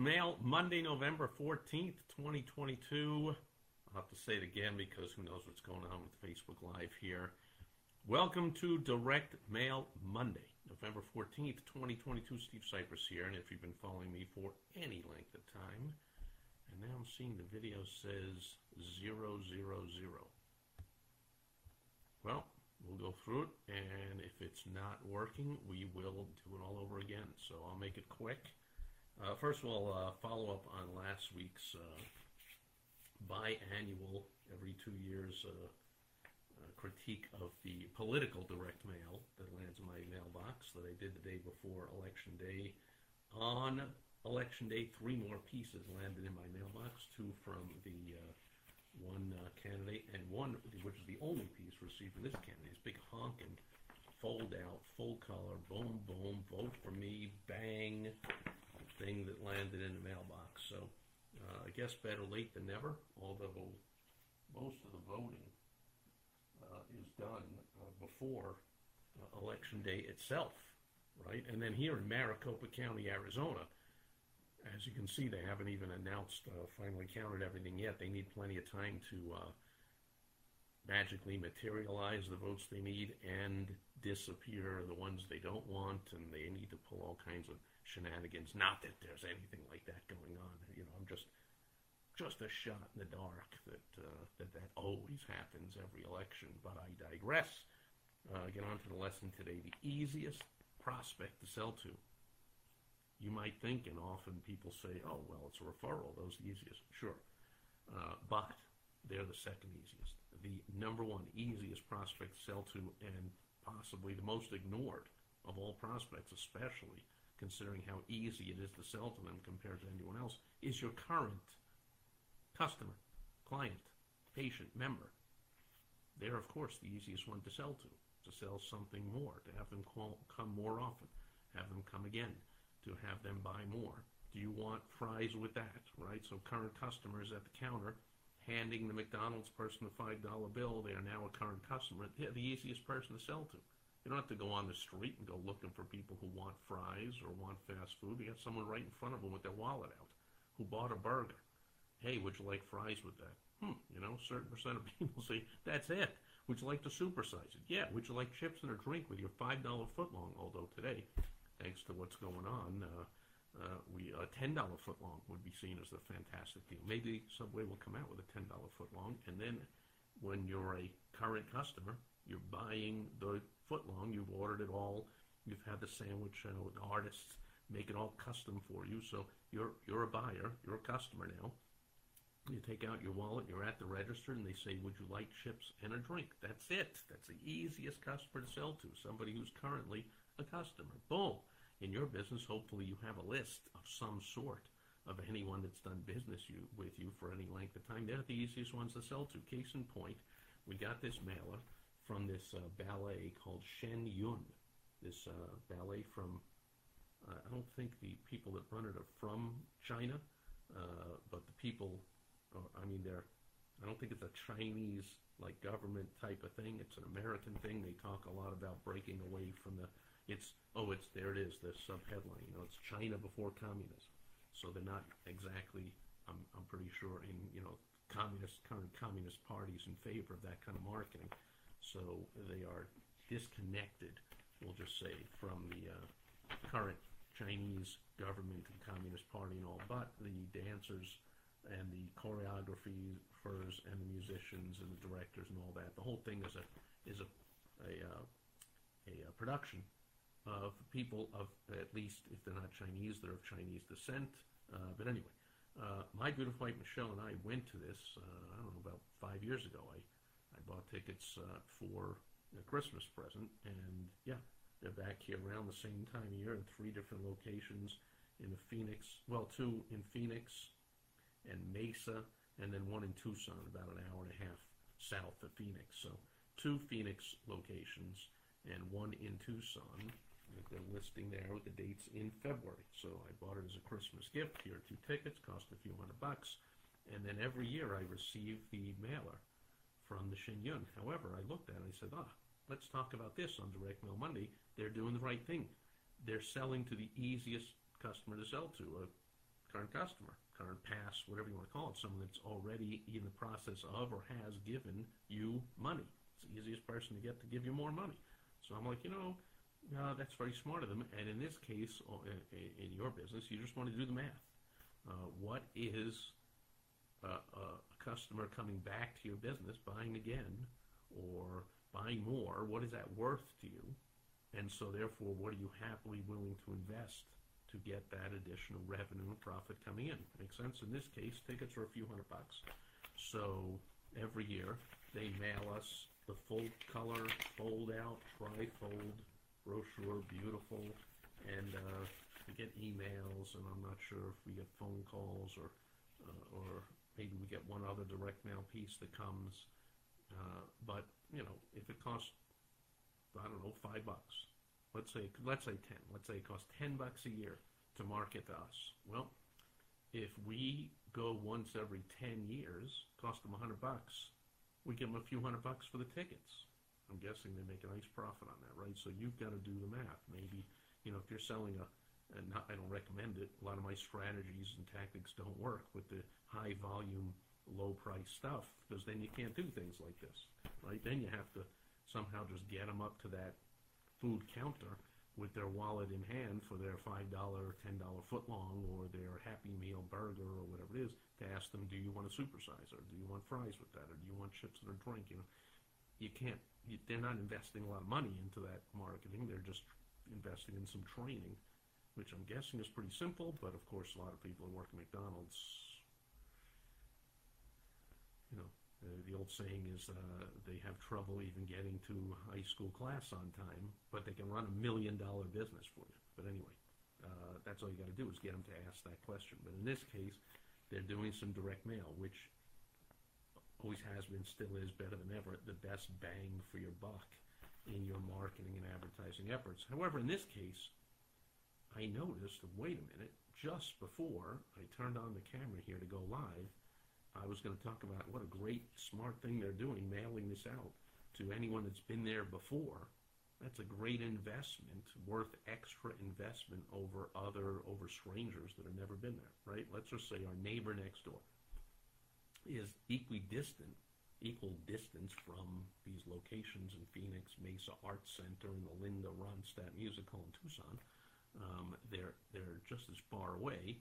Mail, Monday, November 14th, 2022. I'll have to say it again because who knows what's going on with Facebook Live here. Welcome to Direct Mail Monday, November 14th, 2022. Steve Sipress here, and if you've been following me for any length of time, and now I'm seeing the video says 000. Well, we'll go through it, and if it's not working, we will do it all over again. So I'll make it quick. Uh, first of all, uh, follow up on last week's uh, biannual, every two years, uh, uh, critique of the political direct mail that lands in my mailbox that I did the day before Election Day. On Election Day, three more pieces landed in my mailbox two from the uh, one candidate, and one, which is the only piece received from this candidate, is big honking, fold out, full color, boom, boom, vote for me, bang thing that landed in the mailbox. So uh, I guess better late than never, although most of the voting uh, is done uh, before uh, election day itself, right? And then here in Maricopa County, Arizona, as you can see, they haven't even announced, uh, finally counted everything yet. They need plenty of time to uh, magically materialize the votes they need and disappear the ones they don't want, and they need to pull all kinds of shenanigans. Not that there's anything like that going on. You know, I'm just just a shot in the dark that uh, that that always happens every election. But I digress. Uh, get on to the lesson today. The easiest prospect to sell to. You might think, and often people say, "Oh, well, it's a referral. Those are the easiest." Sure, uh, but they're the second easiest. The number one easiest prospect to sell to, and possibly the most ignored of all prospects, especially considering how easy it is to sell to them compared to anyone else, is your current customer, client, patient, member. They're, of course, the easiest one to sell to, to sell something more, to have them call, come more often, have them come again, to have them buy more. Do you want fries with that, right? So current customers at the counter handing the McDonald's person a $5 bill, they are now a current customer. They're the easiest person to sell to. You don't have to go on the street and go looking for people who want fries or want fast food. You got someone right in front of them with their wallet out who bought a burger. Hey, would you like fries with that? Hmm, you know, certain percent of people say, that's it. Would you like to supersize it? Yeah. Would you like chips and a drink with your $5 footlong? Although today, thanks to what's going on, uh, uh, we a ten dollar footlong would be seen as a fantastic deal. Maybe Subway will come out with a ten dollar footlong, and then when you're a current customer, you're buying the footlong. You've ordered it all. You've had the sandwich. You know, the artists make it all custom for you. So you're you're a buyer. You're a customer now. You take out your wallet. You're at the register, and they say, "Would you like chips and a drink?" That's it. That's the easiest customer to sell to. Somebody who's currently a customer. Boom. In your business, hopefully you have a list of some sort of anyone that's done business you, with you for any length of time. They're the easiest ones to sell to. Case in point, we got this mailer from this uh, ballet called Shen Yun. This uh, ballet from, uh, I don't think the people that run it are from China, uh, but the people, I mean, they're, I don't think it's a Chinese like government type of thing. It's an American thing. They talk a lot about breaking away from the, it's, oh, it's, there it is, the subheadline, you know, it's China before communism. So they're not exactly, I'm, I'm pretty sure, in, you know, communist, current communist parties in favor of that kind of marketing. So they are disconnected, we'll just say, from the uh, current Chinese government and Communist Party and all, but the dancers and the choreographers and the musicians and the directors and all that. The whole thing is a is a a, uh, a, a production of people of at least if they're not Chinese, they're of Chinese descent. Uh, but anyway, uh, my beautiful wife Michelle and I went to this. Uh, I don't know about five years ago. I I bought tickets uh, for a Christmas present, and yeah, they're back here around the same time of year in three different locations in the Phoenix, well, two in Phoenix and Mesa, and then one in Tucson, about an hour and a half south of Phoenix. So two Phoenix locations and one in Tucson. They're listing there with the dates in February. So I bought it as a Christmas gift. Here are two tickets, cost a few hundred bucks. And then every year I receive the mailer from the Yun. However, I looked at it and I said, ah, let's talk about this on Direct Mail Monday. They're doing the right thing. They're selling to the easiest customer to sell to, a current customer, current pass, whatever you want to call it, someone that's already in the process of or has given you money. It's the easiest person to get to give you more money. So I'm like, you know, uh, that's very smart of them. And in this case, in your business, you just want to do the math. Uh, what is a, a customer coming back to your business, buying again, or buying more? What is that worth to you? And so, therefore, what are you happily willing to invest to get that additional revenue and profit coming in? Makes sense? In this case, tickets are a few hundred bucks. So every year, they mail us the full color, fold out, tri-fold brochure, beautiful, and uh, we get emails, and I'm not sure if we get phone calls or uh, or maybe we get one other direct mail piece that comes. Uh, but you know, if it costs, I don't know, five bucks, let's say let's say ten, let's say it costs ten bucks a year to market to us. Well, if we go once every ten years, cost them a hundred bucks, we give them a few hundred bucks for the tickets. I'm guessing they make a nice profit on that, right? So you've got to do the math. Maybe, you know, if you're selling a, and not, I don't recommend it. A lot of my strategies and tactics don't work with the high volume, low price stuff because then you can't do things like this, right? Then you have to somehow just get them up to that food counter with their wallet in hand for their five dollar, or ten dollar footlong or their Happy Meal burger or whatever it is to ask them, do you want a supersize or do you want fries with that or do you want chips and a drink? You know, you can't they're not investing a lot of money into that marketing. They're just investing in some training, which I'm guessing is pretty simple. But of course, a lot of people who work at McDonald's, you know, uh, the old saying is uh, they have trouble even getting to high school class on time, but they can run a million dollar business for you. But anyway, uh, that's all you got to do is get them to ask that question. But in this case, they're doing some direct mail, which always has been, still is better than ever, the best bang for your buck in your marketing and advertising efforts. However, in this case, I noticed, wait a minute, just before I turned on the camera here to go live, I was going to talk about what a great, smart thing they're doing, mailing this out to anyone that's been there before. That's a great investment, worth extra investment over other, over strangers that have never been there, right? Let's just say our neighbor next door is equidistant, equal distance from these locations in Phoenix, Mesa Arts Center, and the Linda Ronstadt Musical in Tucson. Um, they're they're just as far away.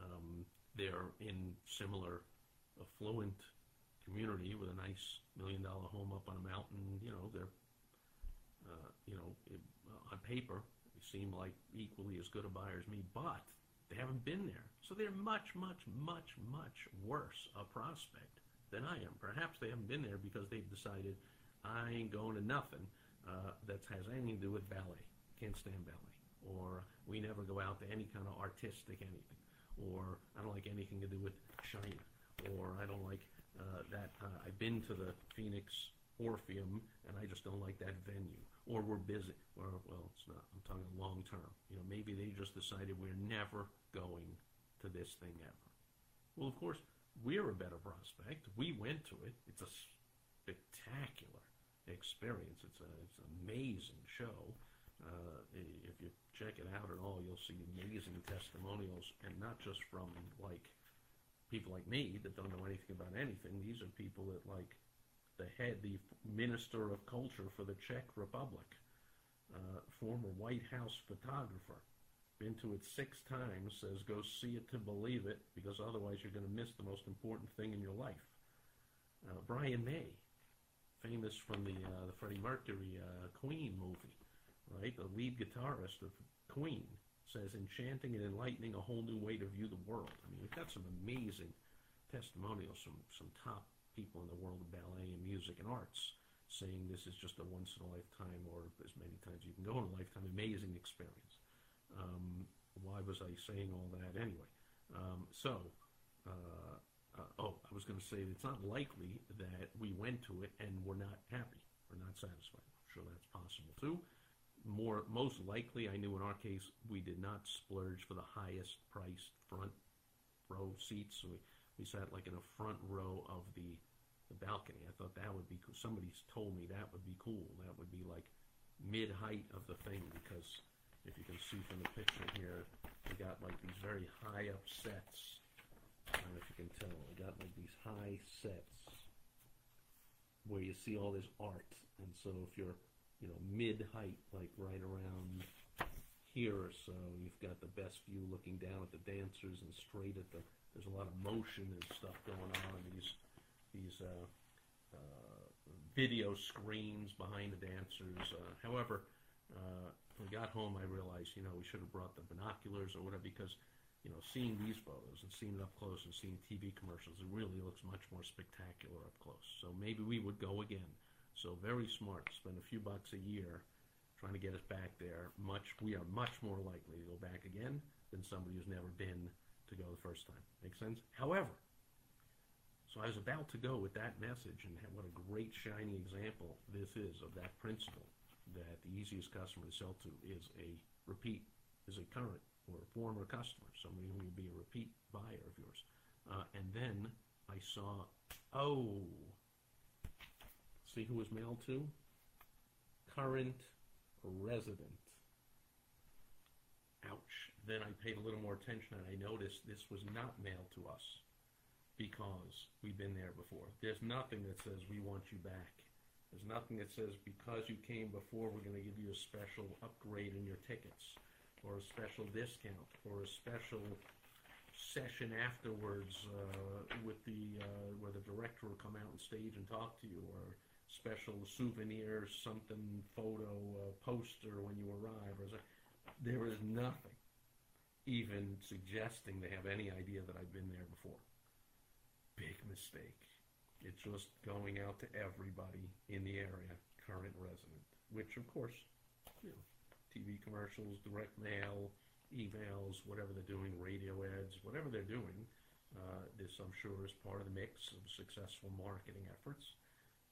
Um, they're in similar affluent community with a nice million dollar home up on a mountain. You know, they're uh, you know it, uh, on paper they seem like equally as good a buyer as me, but they haven't been there. So they're much, much, much, much worse a prospect than I am. Perhaps they haven't been there because they've decided I ain't going to nothing uh, that has anything to do with ballet. Can't stand ballet. Or we never go out to any kind of artistic anything. Or I don't like anything to do with China. Or I don't like uh, that. Uh, I've been to the Phoenix Orpheum and I just don't like that venue or we're busy. Or, well, it's not. I'm talking long term. You know, maybe they just decided we're never going to this thing ever. Well, of course, we're a better prospect. We went to it. It's a spectacular experience. It's a it's an amazing show. Uh, if you check it out at all, you'll see amazing testimonials, and not just from like people like me that don't know anything about anything. These are people that like the head, the Minister of Culture for the Czech Republic, uh, former White House photographer. Been to it six times, says go see it to believe it, because otherwise you're going to miss the most important thing in your life. Uh, Brian May, famous from the, uh, the Freddie Mercury uh, Queen movie, right? The lead guitarist of Queen says enchanting and enlightening a whole new way to view the world. I mean, we've got some amazing testimonials, from some top people in the world of ballet and music and arts saying this is just a once in a lifetime or as many times you can go in a lifetime amazing experience. Um, why was I saying all that anyway? Um, so, uh, uh, oh, I was going to say it's not likely that we went to it and we're not happy or not satisfied. I'm sure that's possible too. More, most likely, I knew in our case we did not splurge for the highest priced front row seats. So we, we sat like in a front row of the the balcony. I thought that would be cool. Somebody's told me that would be cool. That would be like mid height of the thing because if you can see from the picture here, we got like these very high up sets. I don't know if you can tell. We got like these high sets where you see all this art. And so if you're, you know, mid height, like right around here or so, you've got the best view looking down at the dancers and straight at the. There's a lot of motion and stuff going on. These these uh, uh, video screens behind the dancers. Uh, however, uh, when we got home, I realized, you know, we should have brought the binoculars or whatever because, you know, seeing these photos and seeing it up close and seeing TV commercials, it really looks much more spectacular up close. So maybe we would go again. So very smart. Spend a few bucks a year trying to get us back there. Much we are much more likely to go back again than somebody who's never been to go the first time. Make sense? However, so I was about to go with that message, and what a great shiny example this is of that principle that the easiest customer to sell to is a repeat, is a current or a former customer, somebody who would be a repeat buyer of yours. Uh, and then I saw, oh, see who was mailed to? Current resident. Ouch. Then I paid a little more attention and I noticed this was not mailed to us because we've been there before. There's nothing that says we want you back. There's nothing that says because you came before, we're going to give you a special upgrade in your tickets, or a special discount, or a special session afterwards uh, with the uh, where the director will come out on stage and talk to you, or special souvenir, something photo uh, poster when you arrive. Or there is nothing even suggesting they have any idea that I've been there before big mistake. It's just going out to everybody in the area, current resident, which of course, you know, TV commercials, direct mail, emails, whatever they're doing, radio ads, whatever they're doing, uh, this I'm sure is part of the mix of successful marketing efforts.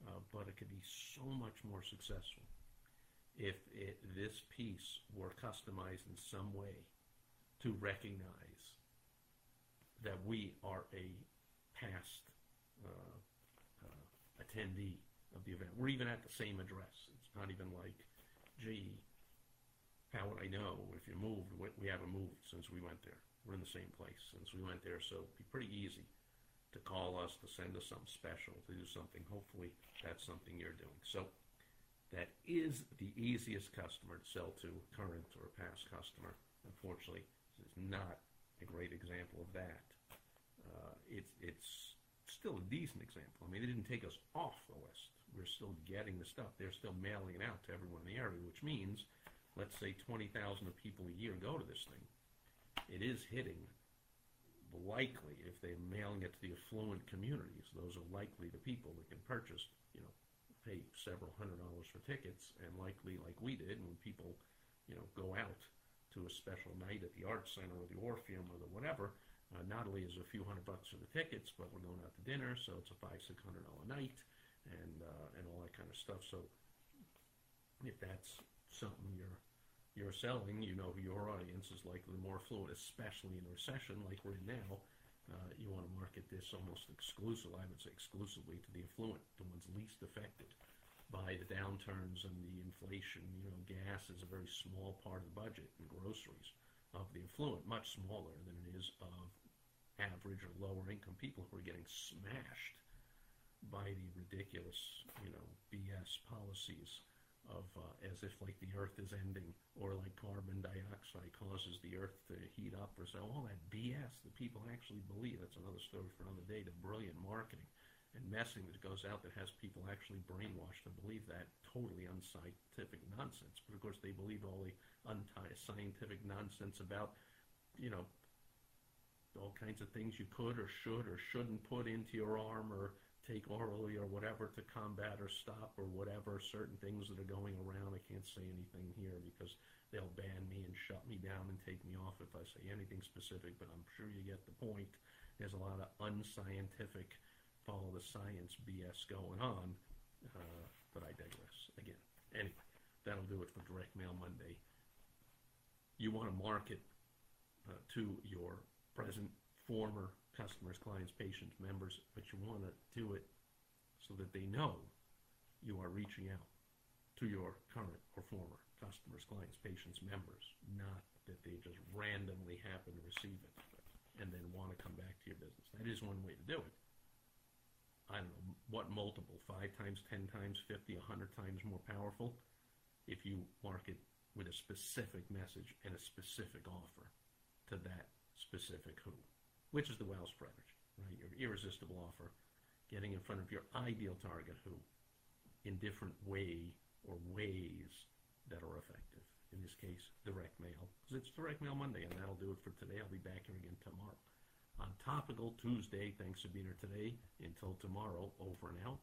Uh, but it could be so much more successful if it, this piece were customized in some way to recognize that we are a past uh, uh, attendee of the event. We're even at the same address. It's not even like, gee, how would I know if you moved? We haven't moved since we went there. We're in the same place since we went there, so it'd be pretty easy to call us, to send us something special, to do something. Hopefully, that's something you're doing. So that is the easiest customer to sell to, current or past customer. Unfortunately, this is not a great example of that uh, it's it's still a decent example. I mean, they didn't take us off the list. We're still getting the stuff. They're still mailing it out to everyone in the area, which means, let's say, 20,000 of people a year go to this thing. It is hitting likely if they're mailing it to the affluent communities. Those are likely the people that can purchase, you know, pay several hundred dollars for tickets, and likely, like we did, when people, you know, go out to a special night at the art center or the Orpheum or the whatever, uh, not only is a few hundred bucks for the tickets, but we're going out to dinner, so it's a five, six hundred dollar night, and uh, and all that kind of stuff. So if that's something you're you're selling, you know your audience is likely more affluent, especially in a recession like we're in now. Uh, you want to market this almost exclusively, I would say exclusively to the affluent, the ones least affected by the downturns and the inflation. You know, gas is a very small part of the budget and groceries of the affluent, much smaller than it is of average or lower income people who are getting smashed by the ridiculous, you know, BS policies of uh, as if like the earth is ending or like carbon dioxide causes the earth to heat up or so. All that BS that people actually believe that's another story for another day the brilliant marketing and messing that goes out that has people actually brainwashed to believe that totally unscientific nonsense. But of course they believe all the unscientific nonsense about you know all kinds of things you could or should or shouldn't put into your arm or take orally or whatever to combat or stop or whatever certain things that are going around. I can't say anything here because they'll ban me and shut me down and take me off if I say anything specific, but I'm sure you get the point. There's a lot of unscientific, follow the science BS going on, uh, but I digress. Again, anyway, that'll do it for Direct Mail Monday. You want to market uh, to your present, former customers, clients, patients, members, but you want to do it so that they know you are reaching out to your current or former customers, clients, patients, members, not that they just randomly happen to receive it and then want to come back to your business. That is one way to do it. I don't know what multiple, five times, ten times, fifty, a hundred times more powerful if you market with a specific message and a specific offer to that specific who which is the WOW strategy, right? Your irresistible offer, getting in front of your ideal target who in different way or ways that are effective. In this case, direct mail, because it's direct mail Monday, and that'll do it for today. I'll be back here again tomorrow. On Topical Tuesday, thanks for being here today. Until tomorrow, over and out.